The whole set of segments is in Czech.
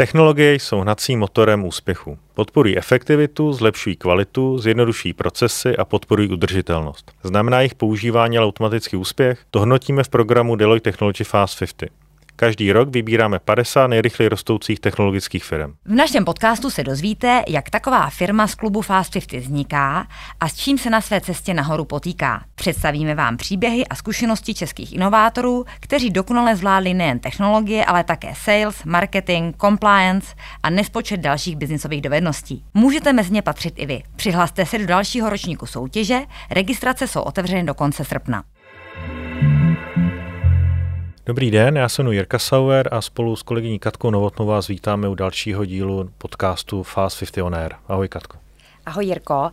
Technologie jsou hnacím motorem úspěchu. Podporují efektivitu, zlepšují kvalitu, zjednodušují procesy a podporují udržitelnost. Znamená jejich používání ale automatický úspěch? To hodnotíme v programu Deloitte Technology Fast 50. Každý rok vybíráme 50 nejrychleji rostoucích technologických firm. V našem podcastu se dozvíte, jak taková firma z klubu Fast 50 vzniká a s čím se na své cestě nahoru potýká. Představíme vám příběhy a zkušenosti českých inovátorů, kteří dokonale zvládli nejen technologie, ale také sales, marketing, compliance a nespočet dalších biznisových dovedností. Můžete mezi ně patřit i vy. Přihlaste se do dalšího ročníku soutěže, registrace jsou otevřeny do konce srpna. Dobrý den, já jsem Jirka Sauer a spolu s kolegyní Katkou Novotnou vás vítáme u dalšího dílu podcastu Fast 50 On Air. Ahoj Katko. Ahoj Jirko.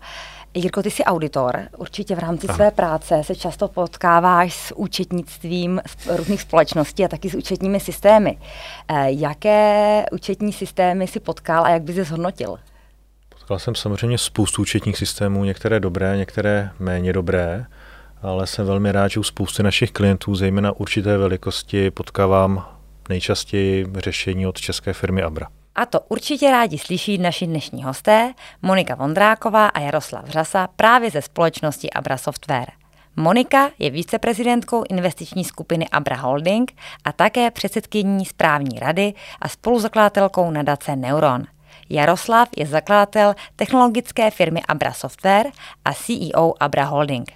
Jirko, ty jsi auditor. Určitě v rámci Aha. své práce se často potkáváš s účetnictvím různých společností a taky s účetními systémy. Eh, jaké účetní systémy si potkal a jak bys je zhodnotil? Potkal jsem samozřejmě spoustu účetních systémů, některé dobré, některé méně dobré ale jsem velmi rád, že u spousty našich klientů, zejména určité velikosti, potkávám nejčastěji řešení od české firmy Abra. A to určitě rádi slyší naši dnešní hosté, Monika Vondráková a Jaroslav Řasa právě ze společnosti Abra Software. Monika je viceprezidentkou investiční skupiny Abra Holding a také předsedkyní správní rady a spoluzakladatelkou nadace Neuron. Jaroslav je zakladatel technologické firmy Abra Software a CEO Abra Holding.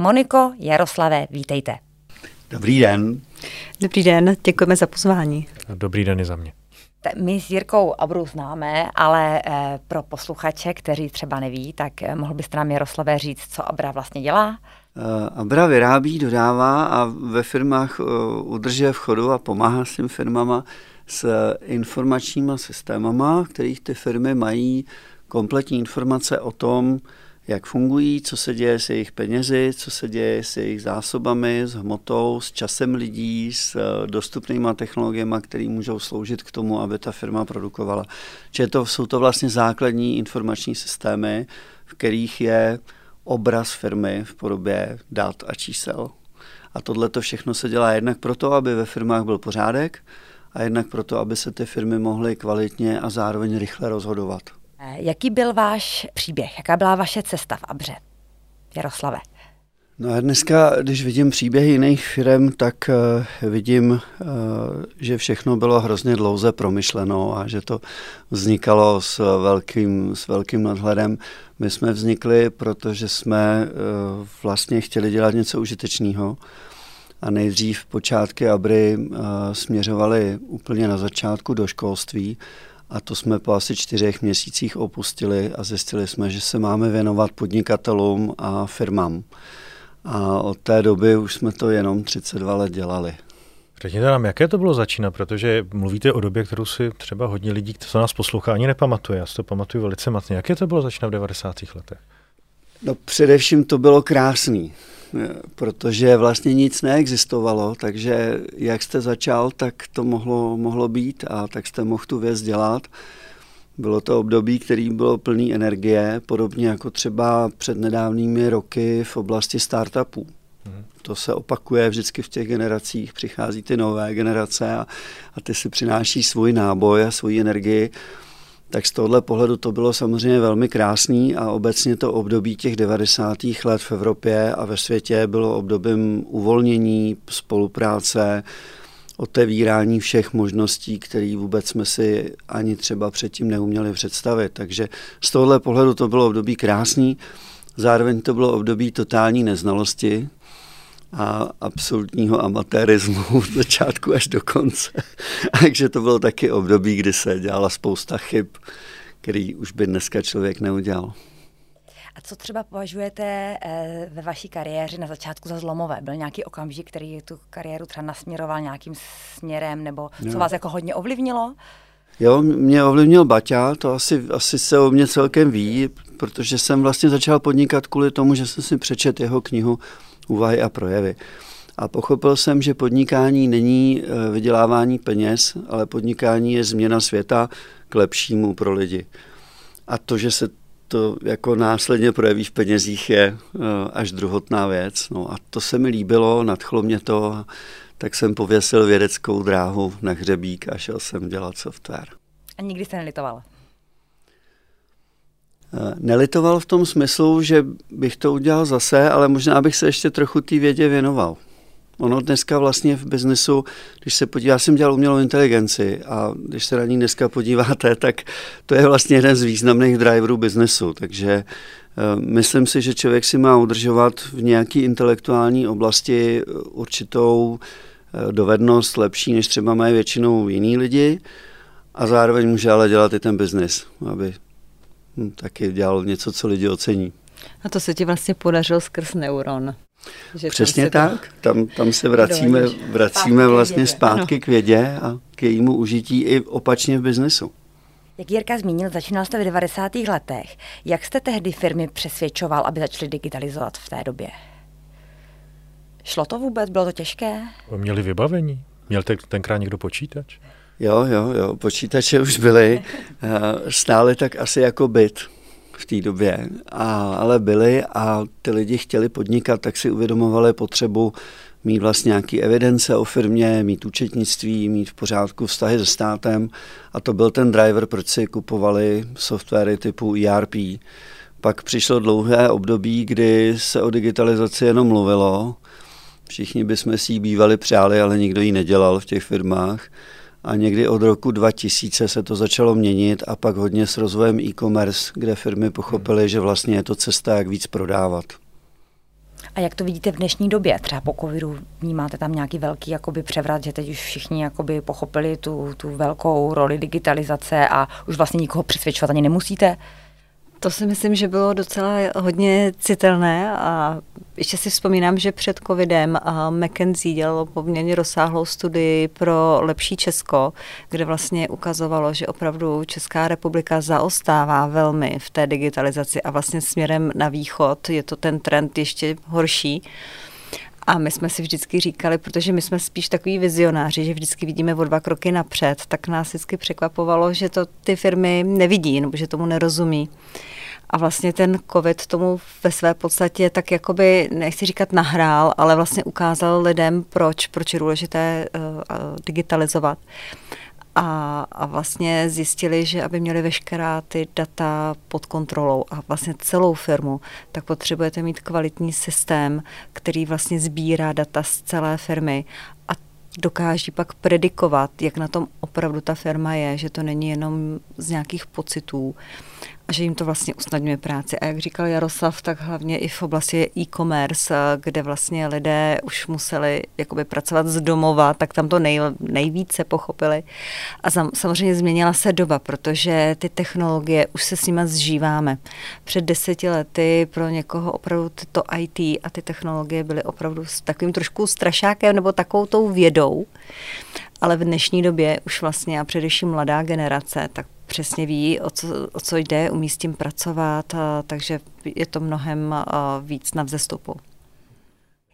Moniko, Jaroslave, vítejte. Dobrý den. Dobrý den, děkujeme za pozvání. Dobrý den i za mě. My s Jirkou Abru známe, ale eh, pro posluchače, kteří třeba neví, tak eh, mohl byste nám Jaroslavé říct, co Abra vlastně dělá? Eh, Abra vyrábí, dodává a ve firmách udržuje v chodu a pomáhá s těm firmama s informačníma systémama, kterých ty firmy mají kompletní informace o tom, jak fungují, co se děje s jejich penězi, co se děje s jejich zásobami, s hmotou, s časem lidí, s eh, dostupnýma technologiemi, které můžou sloužit k tomu, aby ta firma produkovala. Čili to, jsou to vlastně základní informační systémy, v kterých je obraz firmy v podobě dat a čísel. A tohle to všechno se dělá jednak proto, aby ve firmách byl pořádek, a jednak proto, aby se ty firmy mohly kvalitně a zároveň rychle rozhodovat. Jaký byl váš příběh? Jaká byla vaše cesta v Abře? Jaroslave. No a dneska, když vidím příběhy jiných firm, tak uh, vidím, uh, že všechno bylo hrozně dlouze promyšleno a že to vznikalo s velkým, s velkým nadhledem. My jsme vznikli, protože jsme vlastně chtěli dělat něco užitečného a nejdřív počátky Abry uh, směřovaly úplně na začátku do školství a to jsme po asi čtyřech měsících opustili a zjistili jsme, že se máme věnovat podnikatelům a firmám. A od té doby už jsme to jenom 32 let dělali. Řekněte nám, jaké to bylo začínat, protože mluvíte o době, kterou si třeba hodně lidí, co nás poslouchá, ani nepamatuje. Já si to pamatuju velice matně. Jaké to bylo začínat v 90. letech? No především to bylo krásný protože vlastně nic neexistovalo, takže jak jste začal, tak to mohlo, mohlo být a tak jste mohl tu věc dělat. Bylo to období, který bylo plný energie, podobně jako třeba před nedávnými roky v oblasti startupů. Mhm. To se opakuje vždycky v těch generacích, přichází ty nové generace a, a ty si přináší svůj náboj a svoji energii tak z tohohle pohledu to bylo samozřejmě velmi krásný a obecně to období těch 90. let v Evropě a ve světě bylo obdobím uvolnění, spolupráce, otevírání všech možností, které vůbec jsme si ani třeba předtím neuměli představit. Takže z tohohle pohledu to bylo období krásný, zároveň to bylo období totální neznalosti, a absolutního amatérismu od začátku až do konce. Takže to bylo taky období, kdy se dělala spousta chyb, který už by dneska člověk neudělal. A co třeba považujete eh, ve vaší kariéře na začátku za zlomové? Byl nějaký okamžik, který tu kariéru třeba nasměroval nějakým směrem, nebo co vás jako hodně ovlivnilo? Jo, mě ovlivnil Baťa, to asi, asi se o mě celkem ví, protože jsem vlastně začal podnikat kvůli tomu, že jsem si přečet jeho knihu úvahy a projevy. A pochopil jsem, že podnikání není eh, vydělávání peněz, ale podnikání je změna světa k lepšímu pro lidi. A to, že se to jako následně projeví v penězích, je eh, až druhotná věc. No a to se mi líbilo, nadchlo mě to, tak jsem pověsil vědeckou dráhu na hřebík a šel jsem dělat software. A nikdy jste nelitoval? Eh, nelitoval v tom smyslu, že bych to udělal zase, ale možná bych se ještě trochu té vědě věnoval. Ono dneska vlastně v biznesu, když se podívá, já jsem dělal umělou inteligenci a když se na ní dneska podíváte, tak to je vlastně jeden z významných driverů biznesu. Takže uh, myslím si, že člověk si má udržovat v nějaké intelektuální oblasti určitou uh, dovednost lepší, než třeba mají většinou jiní lidi a zároveň může ale dělat i ten biznis, aby taky dělal něco, co lidi ocení. A to se ti vlastně podařilo skrz neuron. Že Přesně tam tak. Tam, tam se vracíme, vracíme vlastně zpátky k vědě a k jejímu užití i opačně v biznesu. Jak Jirka zmínil, začínal jste v 90. letech. Jak jste tehdy firmy přesvědčoval, aby začaly digitalizovat v té době? Šlo to vůbec? Bylo to těžké? Měli vybavení? Měl tenkrát někdo počítač? Jo, jo, jo, počítače už byly. Stále tak asi jako byt v té době, a, ale byli a ty lidi chtěli podnikat, tak si uvědomovali potřebu mít vlastně nějaký evidence o firmě, mít účetnictví, mít v pořádku vztahy se státem a to byl ten driver, proč si kupovali softwary typu ERP. Pak přišlo dlouhé období, kdy se o digitalizaci jenom mluvilo. Všichni bychom si ji bývali přáli, ale nikdo ji nedělal v těch firmách a někdy od roku 2000 se to začalo měnit a pak hodně s rozvojem e-commerce, kde firmy pochopily, že vlastně je to cesta, jak víc prodávat. A jak to vidíte v dnešní době? Třeba po covidu vnímáte tam nějaký velký jakoby převrat, že teď už všichni jakoby pochopili tu, tu velkou roli digitalizace a už vlastně nikoho přesvědčovat ani nemusíte? To si myslím, že bylo docela hodně citelné a ještě si vzpomínám, že před covidem McKenzie dělalo poměrně rozsáhlou studii pro lepší Česko, kde vlastně ukazovalo, že opravdu Česká republika zaostává velmi v té digitalizaci a vlastně směrem na východ je to ten trend ještě horší. A my jsme si vždycky říkali, protože my jsme spíš takový vizionáři, že vždycky vidíme o dva kroky napřed, tak nás vždycky překvapovalo, že to ty firmy nevidí, nebo že tomu nerozumí. A vlastně ten covid tomu ve své podstatě tak jakoby, nechci říkat nahrál, ale vlastně ukázal lidem, proč, proč je důležité uh, digitalizovat. A, a vlastně zjistili, že aby měli veškerá ty data pod kontrolou a vlastně celou firmu, tak potřebujete mít kvalitní systém, který vlastně sbírá data z celé firmy a dokáží pak predikovat, jak na tom opravdu ta firma je, že to není jenom z nějakých pocitů a že jim to vlastně usnadňuje práci. A jak říkal Jaroslav, tak hlavně i v oblasti e-commerce, kde vlastně lidé už museli jakoby pracovat z domova, tak tam to nej, nejvíce pochopili. A zam, samozřejmě změnila se doba, protože ty technologie už se s nimi zžíváme. Před deseti lety pro někoho opravdu to IT a ty technologie byly opravdu s takovým trošku strašákem nebo takovou tou vědou. Ale v dnešní době už vlastně a především mladá generace, tak přesně ví, o co, o co jde, umí s tím pracovat, a, takže je to mnohem a, víc na vzestupu.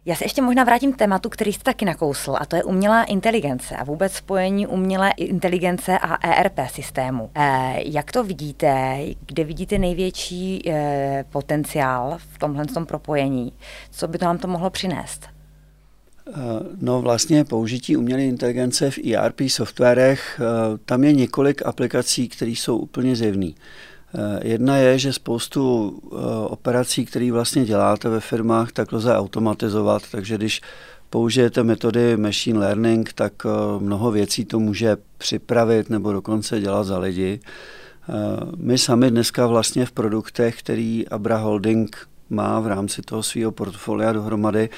Já se ještě možná vrátím k tématu, který jste taky nakousl, a to je umělá inteligence a vůbec spojení umělé inteligence a ERP systému. E, jak to vidíte? Kde vidíte největší e, potenciál v tomhle tom propojení? Co by to nám to mohlo přinést? Eh, no vlastně použití umělé inteligence v ERP softwarech, eh, tam je několik aplikací, které jsou úplně zjevné. Eh, jedna je, že spoustu operací, které vlastně děláte ve firmách, tak lze automatizovat, takže když použijete metody machine learning, tak mnoho věcí to může připravit nebo dokonce dělat za lidi. My sami dneska vlastně v produktech, který Abra Holding má v rámci toho svého portfolia dohromady,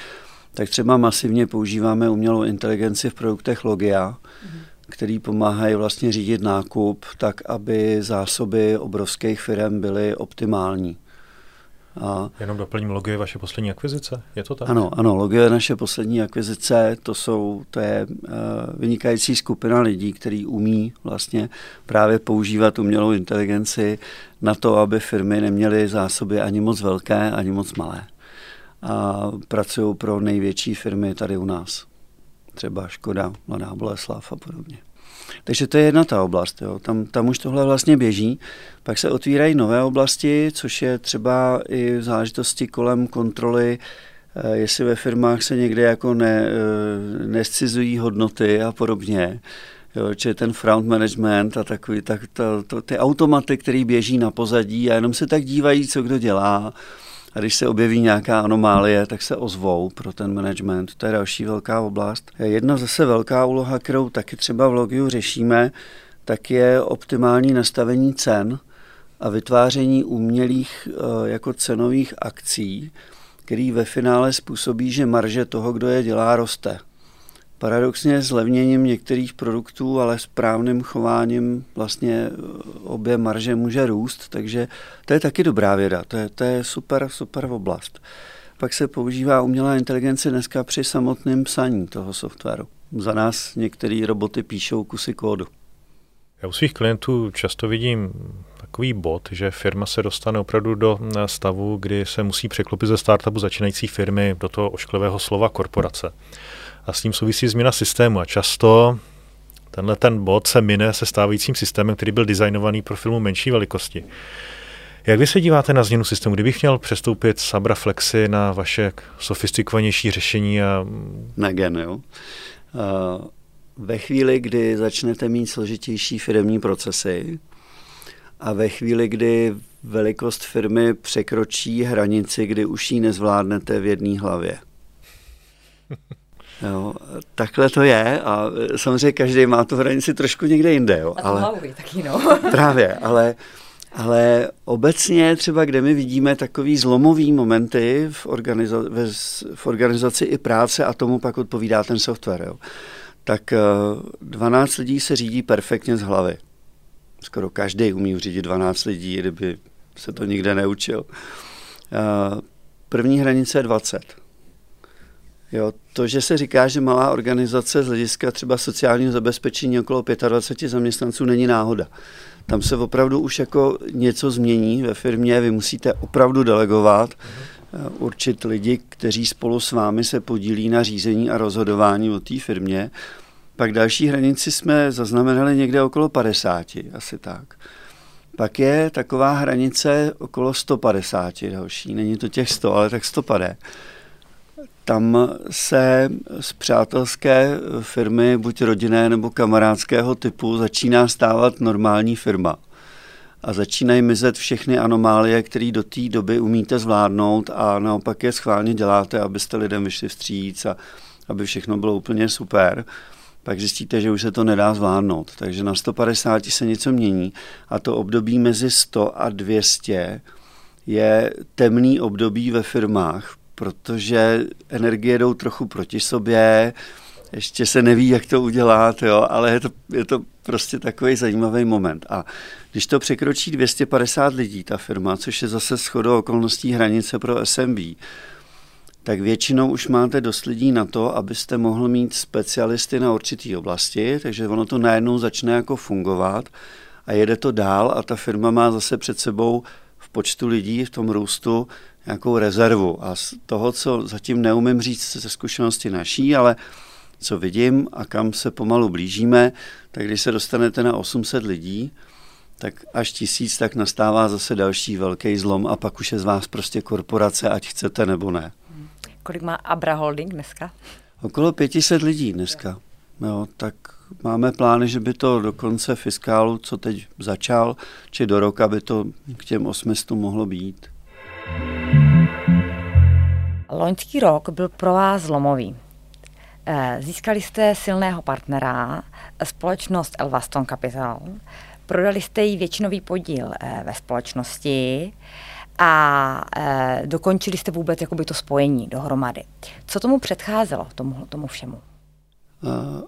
tak třeba masivně používáme umělou inteligenci v produktech Logia, mm-hmm. který pomáhají vlastně řídit nákup tak, aby zásoby obrovských firm byly optimální. A Jenom doplním, Logie je vaše poslední akvizice, je to tak? Ano, ano, Logie je naše poslední akvizice, to, jsou, to je uh, vynikající skupina lidí, kteří umí vlastně právě používat umělou inteligenci na to, aby firmy neměly zásoby ani moc velké, ani moc malé a pracují pro největší firmy tady u nás. Třeba Škoda, Mladá Boleslav a podobně. Takže to je jedna ta oblast. Jo. Tam, tam už tohle vlastně běží. Pak se otvírají nové oblasti, což je třeba i v záležitosti kolem kontroly, eh, jestli ve firmách se někde jako ne, eh, nescizují hodnoty a podobně. Jo, čili ten front management a takový, tak to, to, ty automaty, které běží na pozadí a jenom se tak dívají, co kdo dělá. A když se objeví nějaká anomálie, tak se ozvou pro ten management. To je další velká oblast. Jedna zase velká úloha, kterou taky třeba v Logiu řešíme, tak je optimální nastavení cen a vytváření umělých eh, jako cenových akcí, který ve finále způsobí, že marže toho, kdo je dělá, roste. Paradoxně zlevněním některých produktů, ale správným chováním vlastně eh, obě marže může růst, takže to je taky dobrá věda, to je, to je super, super oblast. Pak se používá umělá inteligence dneska při samotném psaní toho softwaru. Za nás některé roboty píšou kusy kódu. Já u svých klientů často vidím takový bod, že firma se dostane opravdu do eh, stavu, kdy se musí překlopit ze startupu začínající firmy do toho ošklivého slova korporace. A s tím souvisí změna systému a často tenhle ten bod se mine se stávajícím systémem, který byl designovaný pro filmu menší velikosti. Jak vy se díváte na změnu systému? Kdybych měl přestoupit z Abra Flexy na vaše sofistikovanější řešení a... Na gen, jo. Uh, ve chvíli, kdy začnete mít složitější firmní procesy a ve chvíli, kdy velikost firmy překročí hranici, kdy už ji nezvládnete v jedné hlavě. Jo, takhle to je a samozřejmě každý má tu hranici trošku někde jinde. Jo, a ale, hlavu taky, no. právě, ale, ale obecně třeba, kde my vidíme takový zlomový momenty v, organiza- v organizaci i práce a tomu pak odpovídá ten software. Jo tak 12 eh, lidí se řídí perfektně z hlavy. Skoro každý umí řídit 12 lidí, kdyby se to nikde neučil. Eh, první hranice je 20. Jo, to, že se říká, že malá organizace z hlediska třeba sociálního zabezpečení okolo 25 zaměstnanců není náhoda. Tam se opravdu už jako něco změní ve firmě, vy musíte opravdu delegovat, eh, určit lidi, kteří spolu s vámi se podílí na řízení a rozhodování o té firmě pak další hranici jsme zaznamenali někde okolo 50, asi tak. Pak je taková hranice okolo 150 další. Není to těch 100, ale tak 150. Tam se z přátelské firmy, buď rodinné nebo kamarádského typu, začíná stávat normální firma. A začínají mizet všechny anomálie, které do té doby umíte zvládnout a naopak je schválně děláte, abyste lidem vyšli vstříc a aby všechno bylo úplně super pak zjistíte, že už se to nedá zvládnout. Takže na 150 se něco mění a to období mezi 100 a 200 je temný období ve firmách, protože energie jdou trochu proti sobě, ještě se neví, jak to udělat, jo, ale je to, je to prostě takový zajímavý moment. A když to překročí 250 lidí, ta firma, což je zase shodou okolností hranice pro SMB, tak většinou už máte dost lidí na to, abyste mohl mít specialisty na určitý oblasti, takže ono to najednou začne jako fungovat a jede to dál a ta firma má zase před sebou v počtu lidí v tom růstu nějakou rezervu. A z toho, co zatím neumím říct ze zkušenosti naší, ale co vidím a kam se pomalu blížíme, tak když se dostanete na 800 lidí, tak až tisíc, tak nastává zase další velký zlom a pak už je z vás prostě korporace, ať chcete nebo ne. Kolik má Abra Holding dneska? Okolo 500 lidí dneska. Jo, tak máme plány, že by to do konce fiskálu, co teď začal, či do roka by to k těm 800 mohlo být. Loňský rok byl pro vás zlomový. Eh, získali jste silného partnera, společnost Elvaston Capital, prodali jste jí většinový podíl eh, ve společnosti, a e, dokončili jste vůbec jakoby to spojení dohromady. Co tomu předcházelo, tomu, tomu všemu? Uh,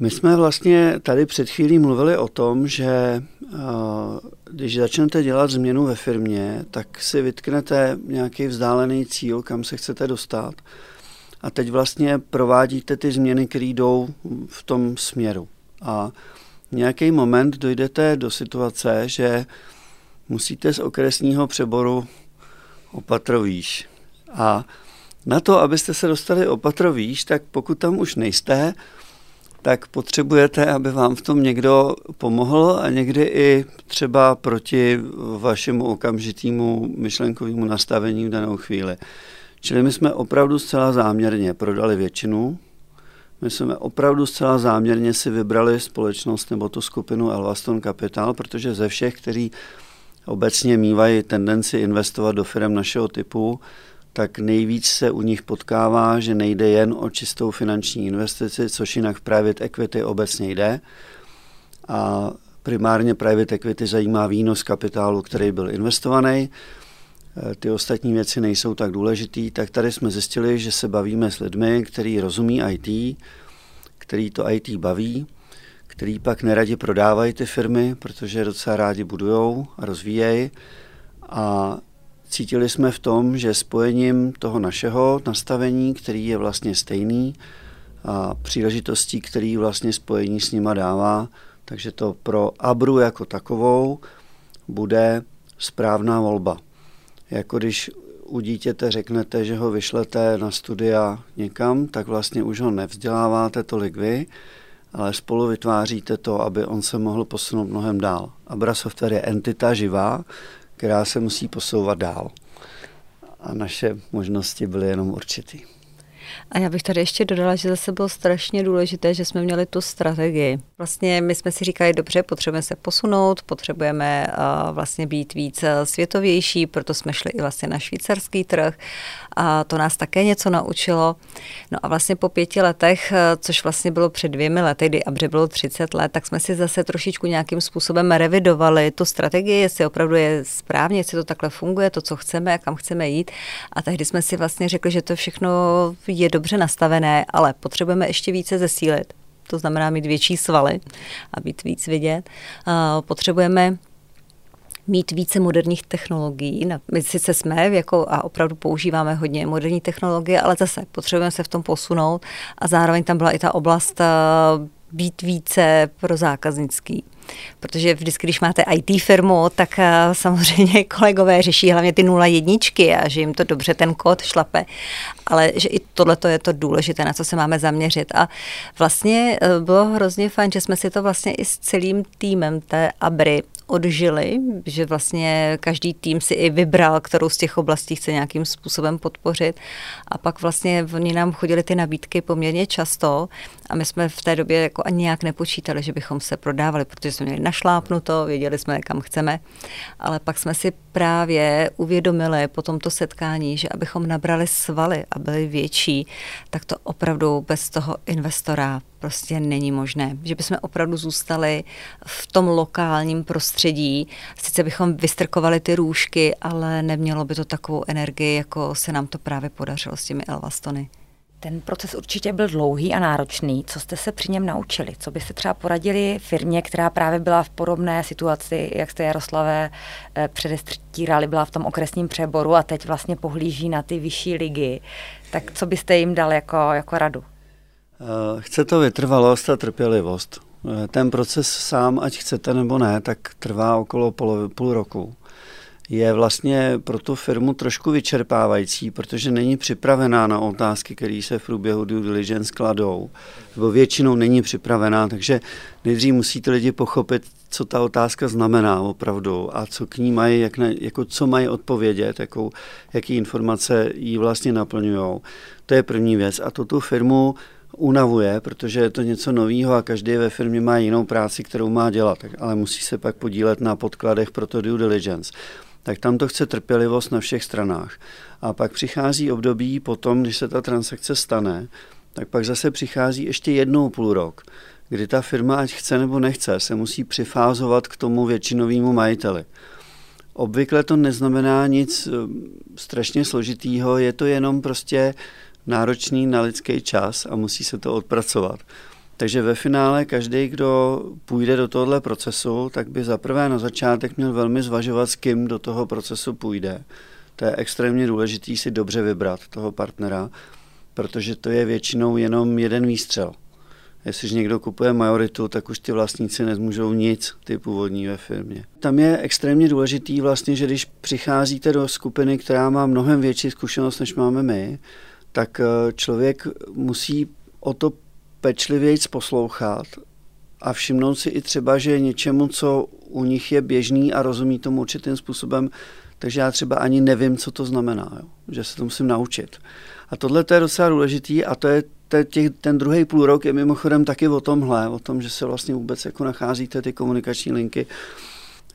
my jsme vlastně tady před chvílí mluvili o tom, že uh, když začnete dělat změnu ve firmě, tak si vytknete nějaký vzdálený cíl, kam se chcete dostat. A teď vlastně provádíte ty změny, které jdou v tom směru. A nějaký moment dojdete do situace, že musíte z okresního přeboru opatrovíš. A na to, abyste se dostali opatrovíš, tak pokud tam už nejste, tak potřebujete, aby vám v tom někdo pomohl a někdy i třeba proti vašemu okamžitému myšlenkovému nastavení v danou chvíli. Čili my jsme opravdu zcela záměrně prodali většinu My jsme opravdu zcela záměrně si vybrali společnost nebo tu skupinu Elvaston Capital, protože ze všech, kteří obecně mývají tendenci investovat do firm našeho typu, tak nejvíc se u nich potkává, že nejde jen o čistou finanční investici, což jinak v private equity obecně jde. A primárně private equity zajímá výnos kapitálu, který byl investovaný. E, ty ostatní věci nejsou tak důležitý, tak tady jsme zjistili, že se bavíme s lidmi, kteří rozumí IT, který to IT baví, který pak neradi prodávají ty firmy, protože docela rádi budujou a rozvíjejí. A cítili jsme v tom, že spojením toho našeho nastavení, který je vlastně stejný, a příležitostí, který vlastně spojení s nima dává, takže to pro Abru jako takovou bude správná volba. Jako když u dítěte řeknete, že ho vyšlete na studia někam, tak vlastně už ho nevzděláváte tolik vy, ale spolu vytváříte to, aby on se mohl posunout mnohem dál. Abra Software je entita živá, která se musí posouvat dál. A naše možnosti byly jenom určitý. A já bych tady ještě dodala, že zase bylo strašně důležité, že jsme měli tu strategii. Vlastně my jsme si říkali, dobře, potřebujeme se posunout, potřebujeme uh, vlastně být víc světovější, proto jsme šli i vlastně na švýcarský trh a to nás také něco naučilo. No a vlastně po pěti letech, což vlastně bylo před dvěmi lety, kdy Abře bylo 30 let, tak jsme si zase trošičku nějakým způsobem revidovali tu strategii, jestli opravdu je správně, jestli to takhle funguje, to, co chceme a kam chceme jít. A tehdy jsme si vlastně řekli, že to všechno je dobře nastavené, ale potřebujeme ještě více zesílit. To znamená mít větší svaly a být víc vidět. Potřebujeme mít více moderních technologií. My sice jsme jako a opravdu používáme hodně moderní technologie, ale zase potřebujeme se v tom posunout a zároveň tam byla i ta oblast být více pro zákaznický. Protože vždycky, když máte IT firmu, tak eh, samozřejmě kolegové řeší hlavně ty nula jedničky a že jim to dobře ten kód šlape, ale že i tohle je to důležité, na co se máme zaměřit. A vlastně eh, bylo hrozně fajn, že jsme si to vlastně i s celým týmem té Abry odžili, že vlastně každý tým si i vybral, kterou z těch oblastí chce nějakým způsobem podpořit. A pak vlastně oni nám chodili ty nabídky poměrně často a my jsme v té době jako ani nějak nepočítali, že bychom se prodávali, protože jsme měli našlápnuto, věděli jsme, kam chceme. Ale pak jsme si právě uvědomili po tomto setkání, že abychom nabrali svaly a byli větší, tak to opravdu bez toho investora prostě není možné. Že bychom opravdu zůstali v tom lokálním prostředí. Sice bychom vystrkovali ty růžky, ale nemělo by to takovou energii, jako se nám to právě podařilo s těmi Elvastony. Ten proces určitě byl dlouhý a náročný. Co jste se při něm naučili? Co byste třeba poradili firmě, která právě byla v podobné situaci, jak jste Jaroslavé eh, předestírali, byla v tom okresním přeboru a teď vlastně pohlíží na ty vyšší ligy. Tak co byste jim dal jako, jako radu? Eh, chce to vytrvalost a trpělivost. Eh, ten proces sám, ať chcete nebo ne, tak trvá okolo půl, půl roku je vlastně pro tu firmu trošku vyčerpávající, protože není připravená na otázky, které se v průběhu due diligence kladou, nebo většinou není připravená, takže nejdřív musí ty lidi pochopit, co ta otázka znamená opravdu a co k ní mají, jak ne, jako co mají odpovědět, jakou, jaký informace jí vlastně naplňují. To je první věc. A to tu firmu unavuje, protože je to něco nového a každý ve firmě má jinou práci, kterou má dělat, ale musí se pak podílet na podkladech pro to due diligence tak tam to chce trpělivost na všech stranách. A pak přichází období potom, když se ta transakce stane, tak pak zase přichází ještě jednou půl rok, kdy ta firma, ať chce nebo nechce, se musí přifázovat k tomu většinovému majiteli. Obvykle to neznamená nic eh, strašně složitýho, je to jenom prostě náročný na lidský čas a musí se to odpracovat. Takže ve finále každý, kdo půjde do tohohle procesu, tak by zaprvé na začátek měl velmi zvažovat, s kým do toho procesu půjde. To je extrémně důležité si dobře vybrat toho partnera, protože to je většinou jenom jeden výstřel. Jestliže někdo kupuje majoritu, tak už ty vlastníci nezmůžou nic, ty původní ve firmě. Tam je extrémně důležitý vlastně, že když přicházíte do skupiny, která má mnohem větší zkušenost, než máme my, tak eh, člověk musí o to pečlivějc poslouchat a všimnout si i třeba, že něčemu, co u nich je běžný a rozumí tomu určitým způsobem, takže já třeba ani nevím, co to znamená, jo? že se to musím naučit. A tohle to je docela důležitý a to je těch, ten druhý půl rok je mimochodem taky o tomhle, o tom, že se vlastně vůbec jako nacházíte ty komunikační linky.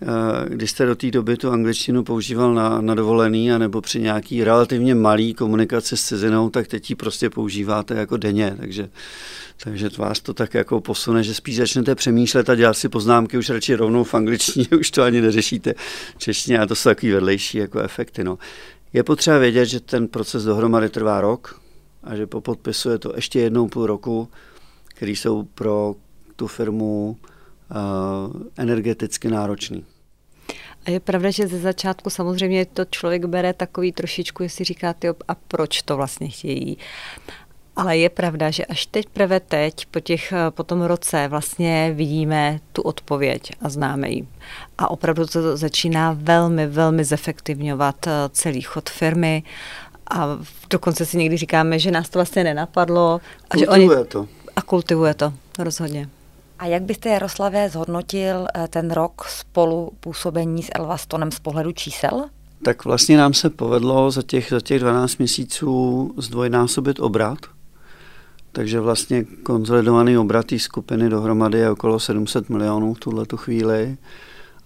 Eh, když jste do té doby tu angličtinu používal na, na dovolený anebo při nějaký relativně malý komunikaci s cizinou, tak teď ji prostě používáte jako denně, takže, takže vás to tak jako posune, že spíš začnete přemýšlet a dělat si poznámky už radši rovnou v angličtině, už to ani neřešíte češtině a to jsou takový vedlejší jako efekty. No. Je potřeba vědět, že ten proces dohromady trvá rok a že po podpisu je to ještě jednou půl roku, který jsou pro tu firmu uh, energeticky náročný. A je pravda, že ze začátku samozřejmě to člověk bere takový trošičku, jestli říká, ty, a proč to vlastně chtějí. Ale je pravda, že až teď prve teď, po, těch, po tom roce, vlastně vidíme tu odpověď a známe ji. A opravdu to začíná velmi, velmi zefektivňovat eh, celý chod firmy. A dokonce si někdy říkáme, že nás to vlastně nenapadlo. A kultivuje že oni, to. A kultivuje to, rozhodně. A jak byste, Jaroslave, zhodnotil eh, ten rok spolu působení s Elvastonem z pohledu čísel? Tak vlastně nám se povedlo za těch, za těch 12 měsíců zdvojnásobit obrat. Takže vlastně konzolidovaný obrat té skupiny dohromady je okolo 700 milionů v tuhle chvíli.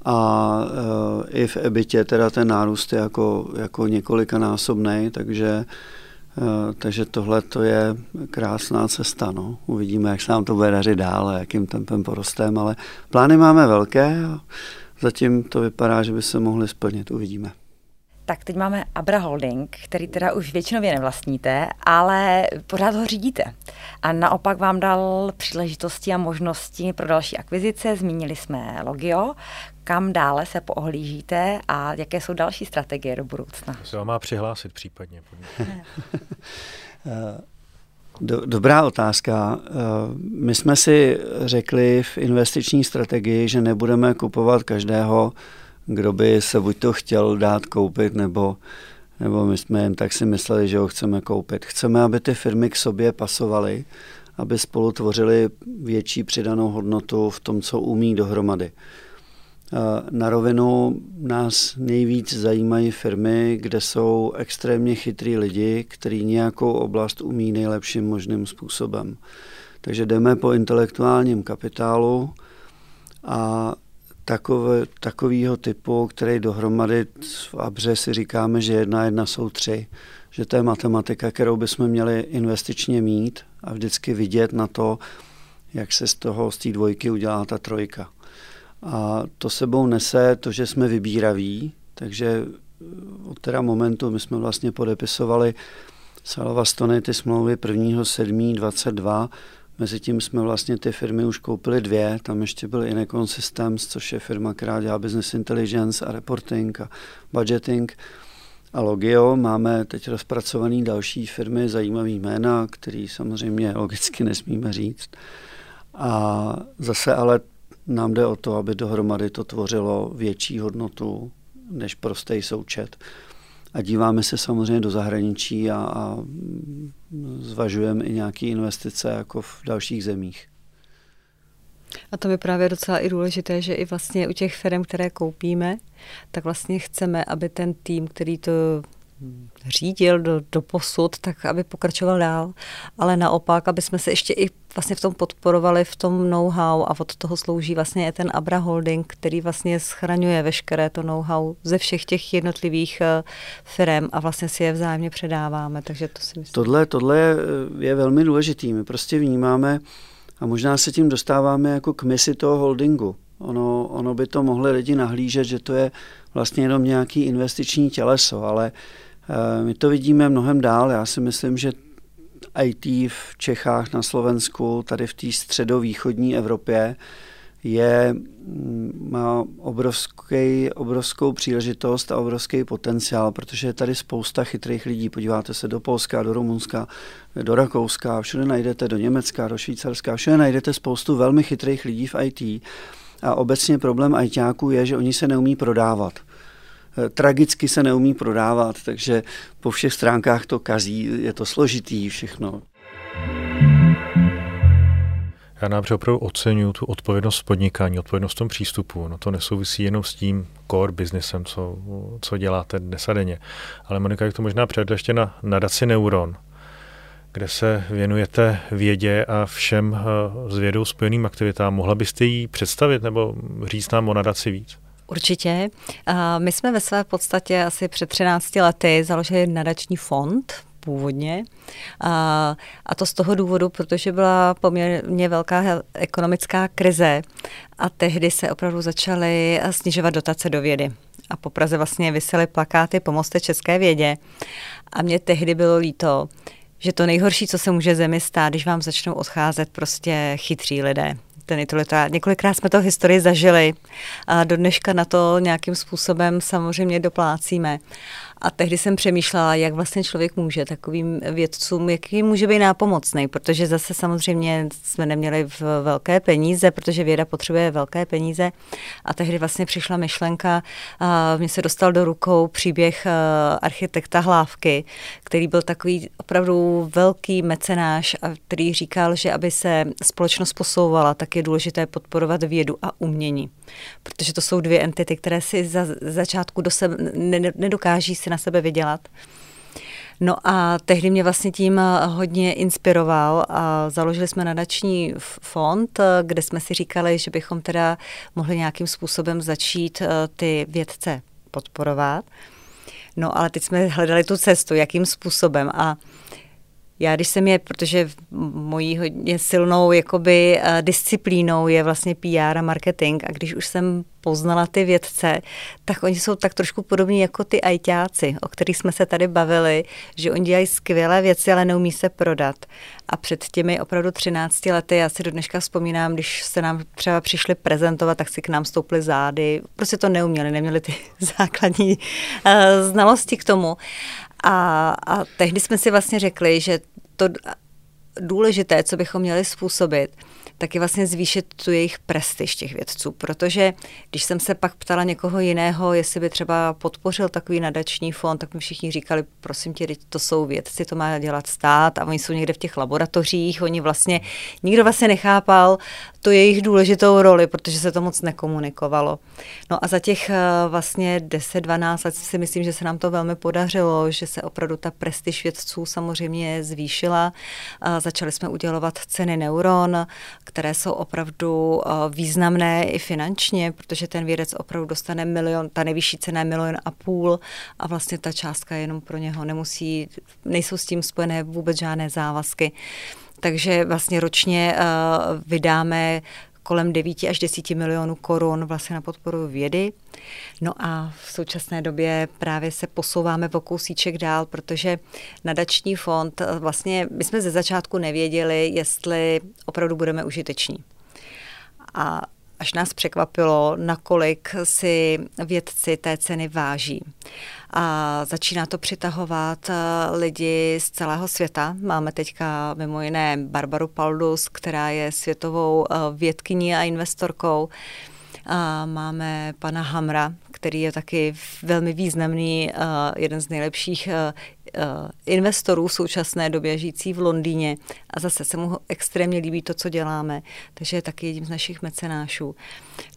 A e, i v EBITě teda ten nárůst je jako, jako několikanásobný, takže takže tohle to je krásná cesta. No. Uvidíme, jak se nám to bude dařit dál a jakým tempem porostem, ale plány máme velké a zatím to vypadá, že by se mohly splnit. Uvidíme. Tak teď máme Abra Holding, který teda už většinově nevlastníte, ale pořád ho řídíte. A naopak vám dal příležitosti a možnosti pro další akvizice. Zmínili jsme Logio. Kam dále se poohlížíte a jaké jsou další strategie do budoucna? Se má přihlásit případně. Do, dobrá otázka. Eh, my jsme si řekli v investiční strategii, že nebudeme kupovat každého kdo by se buď to chtěl dát koupit, nebo, nebo my jsme jen tak si mysleli, že ho chceme koupit. Chceme, aby ty firmy k sobě pasovaly, aby spolu tvořili větší přidanou hodnotu v tom, co umí dohromady. Na rovinu nás nejvíc zajímají firmy, kde jsou extrémně chytrý lidi, kteří nějakou oblast umí nejlepším možným způsobem. Takže jdeme po intelektuálním kapitálu a takové, takovýho typu, který dohromady v Abře si říkáme, že jedna jedna jsou tři, že to je matematika, kterou bychom měli investičně mít a vždycky vidět na to, jak se z toho, z té dvojky udělá ta trojka. A to sebou nese to, že jsme vybíraví, takže od teda momentu my jsme vlastně podepisovali Salva Stony ty smlouvy 1.7.22 Mezitím jsme vlastně ty firmy už koupili dvě, tam ještě byl Inecon Systems, což je firma, která dělá business intelligence a reporting a budgeting. A Logio máme teď rozpracovaný další firmy, zajímavý jména, který samozřejmě logicky nesmíme říct. A zase ale nám jde o to, aby dohromady to tvořilo větší hodnotu než prostý součet a díváme se samozřejmě do zahraničí a, a zvažujeme i nějaké investice jako v dalších zemích. A to je právě docela i důležité, že i vlastně u těch firm, které koupíme, tak vlastně chceme, aby ten tým, který to řídil do, do posud, tak aby pokračoval dál, ale naopak, aby jsme se ještě i vlastně v tom podporovali, v tom know-how a od toho slouží vlastně i ten Abra Holding, který vlastně schraňuje veškeré to know-how ze všech těch jednotlivých eh, firm a vlastně si je vzájemně předáváme, takže to si myslím. Tohle, tohle je, je velmi důležitý, my prostě vnímáme a možná se tím dostáváme jako k misi toho holdingu. Ono, ono by to mohli lidi nahlížet, že to je vlastně jenom nějaký investiční těleso, ale Eh, my to vidíme mnohem dál. Já si myslím, že IT v Čechách, na Slovensku, tady v té středovýchodní Evropě je, mm, má obrovský, obrovskou příležitost a obrovský potenciál, protože je tady spousta chytrých lidí. Podíváte se do Polska, do Rumunska, do Rakouska, všude najdete, do Německa, do Švýcarska, všude najdete spoustu velmi chytrých lidí v IT. A obecně problém ITáků je, že oni se neumí prodávat. Eh, tragicky se neumí prodávat, takže po všech stránkách to kazí, je to složitý všechno. Já nám opravdu oceňuju tu odpovědnost v podnikání, odpovědnost v tom přístupu. No to nesouvisí jenom s tím core businessem, co, co děláte dnes a denně. Ale Monika, jak to možná přijde ještě na nadaci Neuron, kde se věnujete vědě a všem s vědou spojeným aktivitám. Mohla byste ji představit nebo říct nám o nadaci víc? Určitě. My jsme ve své podstatě asi před 13 lety založili nadační fond původně. A, to z toho důvodu, protože byla poměrně velká ekonomická krize a tehdy se opravdu začaly snižovat dotace do vědy. A po Praze vlastně vysely plakáty Pomozte české vědě. A mě tehdy bylo líto, že to nejhorší, co se může zemi stát, když vám začnou odcházet prostě chytří lidé ten totalitár. Několikrát jsme to v historii zažili a do dneška na to nějakým způsobem samozřejmě doplácíme. A tehdy jsem přemýšlela, jak vlastně člověk může takovým vědcům, jaký může být nápomocný, protože zase samozřejmě jsme neměli v velké peníze, protože věda potřebuje velké peníze. A tehdy vlastně přišla myšlenka, a mě se dostal do rukou příběh architekta Hlávky, který byl takový opravdu velký mecenáš, a který říkal, že aby se společnost posouvala, tak je důležité podporovat vědu a umění. Protože to jsou dvě entity, které si za začátku do sebe nedokáží si na sebe vydělat. No a tehdy mě vlastně tím hodně inspiroval a založili jsme nadační fond, kde jsme si říkali, že bychom teda mohli nějakým způsobem začít eh, ty vědce podporovat. No ale teď jsme hledali tu cestu, jakým způsobem a já, když jsem je, protože mojí hodně silnou jakoby uh, disciplínou je vlastně PR a marketing a když už jsem poznala ty vědce, tak oni jsou tak trošku podobní jako ty ajťáci, o kterých jsme se tady bavili, že oni dělají skvělé věci, ale neumí se prodat. A před těmi opravdu 13 lety, já si do dneška vzpomínám, když se nám třeba přišli prezentovat, tak si k nám stouply zády. Prostě to neuměli, neměli ty základní uh, znalosti k tomu. A, a tehdy jsme si vlastně řekli, že to důležité, co bychom měli způsobit, tak je vlastně zvýšit tu jejich prestiž těch vědců, protože když jsem se pak ptala někoho jiného, jestli by třeba podpořil takový nadační fond, tak mi všichni říkali, prosím tě, to jsou vědci, to má dělat stát a oni jsou někde v těch laboratořích, oni vlastně, nikdo vlastně nechápal tu jejich důležitou roli, protože se to moc nekomunikovalo. No a za těch eh, vlastně 10-12 let si myslím, že se nám to velmi podařilo, že se opravdu ta prestiž vědců samozřejmě zvýšila. Začali jsme udělovat ceny Neuron, které jsou opravdu eh, významné i finančně, protože ten vědec opravdu dostane milion, ta nejvyšší cena je milion a půl a vlastně ta částka je jenom pro něho, nemusí, nejsou s tím spojené vůbec žádné závazky. Takže vlastně ročně uh, vydáme kolem 9 až 10 milionů korun vlastně na podporu vědy. No a v současné době právě se posouváme o kousíček dál, protože nadační fond, eh, vlastně my jsme ze začátku nevěděli, jestli opravdu budeme užiteční. A až nás překvapilo, nakolik si vědci té ceny váží. A začíná to přitahovat eh, lidi z celého světa. Máme teďka mimo jiné Barbaru Paldus, která je světovou eh, vědkyní a investorkou. A máme pana Hamra, který je taky velmi významný, uh, jeden z nejlepších investorů v současné době, žijící v Londýně. A zase se mu extrémně líbí to, co děláme, takže je taky jedním z našich mecenášů.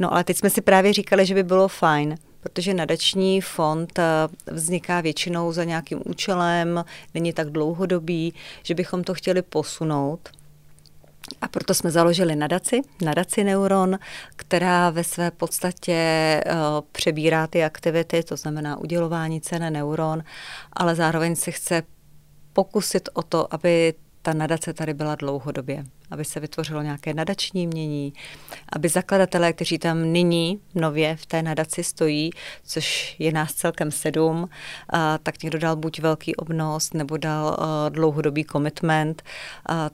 No ale teď jsme si právě říkali, že by bylo fajn, protože nadační fond vzniká většinou za nějakým účelem, není tak dlouhodobý, že bychom to chtěli posunout a proto jsme založili nadaci, nadaci Neuron, která ve své podstatě uh, přebírá ty aktivity, to znamená udělování ceny Neuron, ale zároveň se chce pokusit o to, aby ta nadace tady byla dlouhodobě, aby se vytvořilo nějaké nadační mění, aby zakladatelé, kteří tam nyní nově v té nadaci stojí, což je nás celkem sedm, tak někdo dal buď velký obnos, nebo dal dlouhodobý commitment,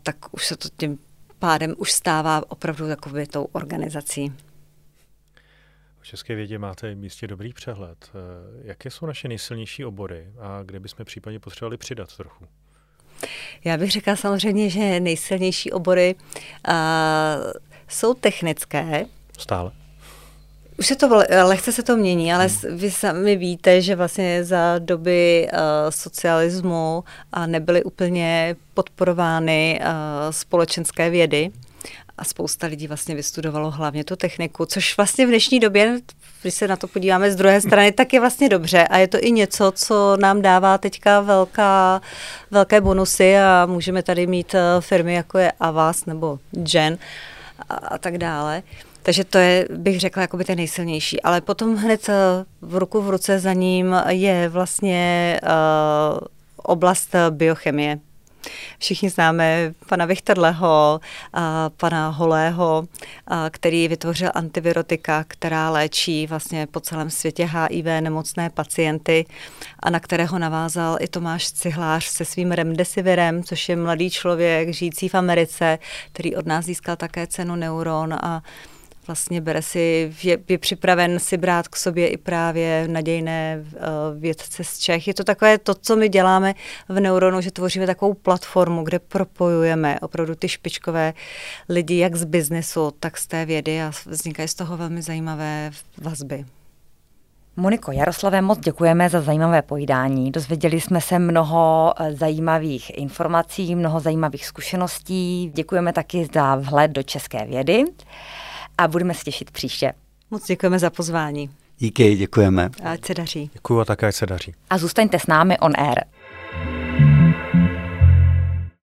tak už se to tím pádem už stává opravdu takovou tou organizací. V České vědě máte místě dobrý přehled. Eh, jaké jsou naše nejsilnější obory a kde bychom případně potřebovali přidat trochu? Já bych řekla samozřejmě, že nejsilnější obory uh, jsou technické. Stále. Už se to, lehce se to mění, ale hmm. vy sami víte, že vlastně za doby uh, socialismu uh, nebyly úplně podporovány uh, společenské vědy a spousta lidí vlastně vystudovalo hlavně tu techniku, což vlastně v dnešní době, když se na to podíváme z druhé strany, tak je vlastně dobře a je to i něco, co nám dává teďka velká, velké bonusy a můžeme tady mít eh, firmy jako je Avas nebo Gen a, a tak dále. Takže to je, bych řekla, jakoby ten nejsilnější. Ale potom hned eh, v ruku v ruce za ním je vlastně uh, oblast biochemie. Všichni známe pana Vichterleho, pana Holého, který vytvořil antivirotika, která léčí vlastně po celém světě HIV nemocné pacienty a na kterého navázal i Tomáš Cihlář se svým remdesivirem, což je mladý člověk žijící v Americe, který od nás získal také cenu Neuron a vlastně bere si, je, je připraven si brát k sobě i právě nadějné uh, vědce z Čech. Je to takové to, co my děláme v Neuronu, že tvoříme takovou platformu, kde propojujeme opravdu ty špičkové lidi, jak z biznesu, tak z té vědy a vznikají z toho velmi zajímavé vazby. Moniko Jaroslavé, moc děkujeme za zajímavé pojídání. Dozvěděli jsme se mnoho eh, zajímavých informací, mnoho zajímavých zkušeností. Děkujeme taky za vhled do české vědy a budeme se těšit příště. Moc děkujeme za pozvání. Díky, děkujeme. Ať se daří. Děkuji a také ať se daří. A zůstaňte s námi on air.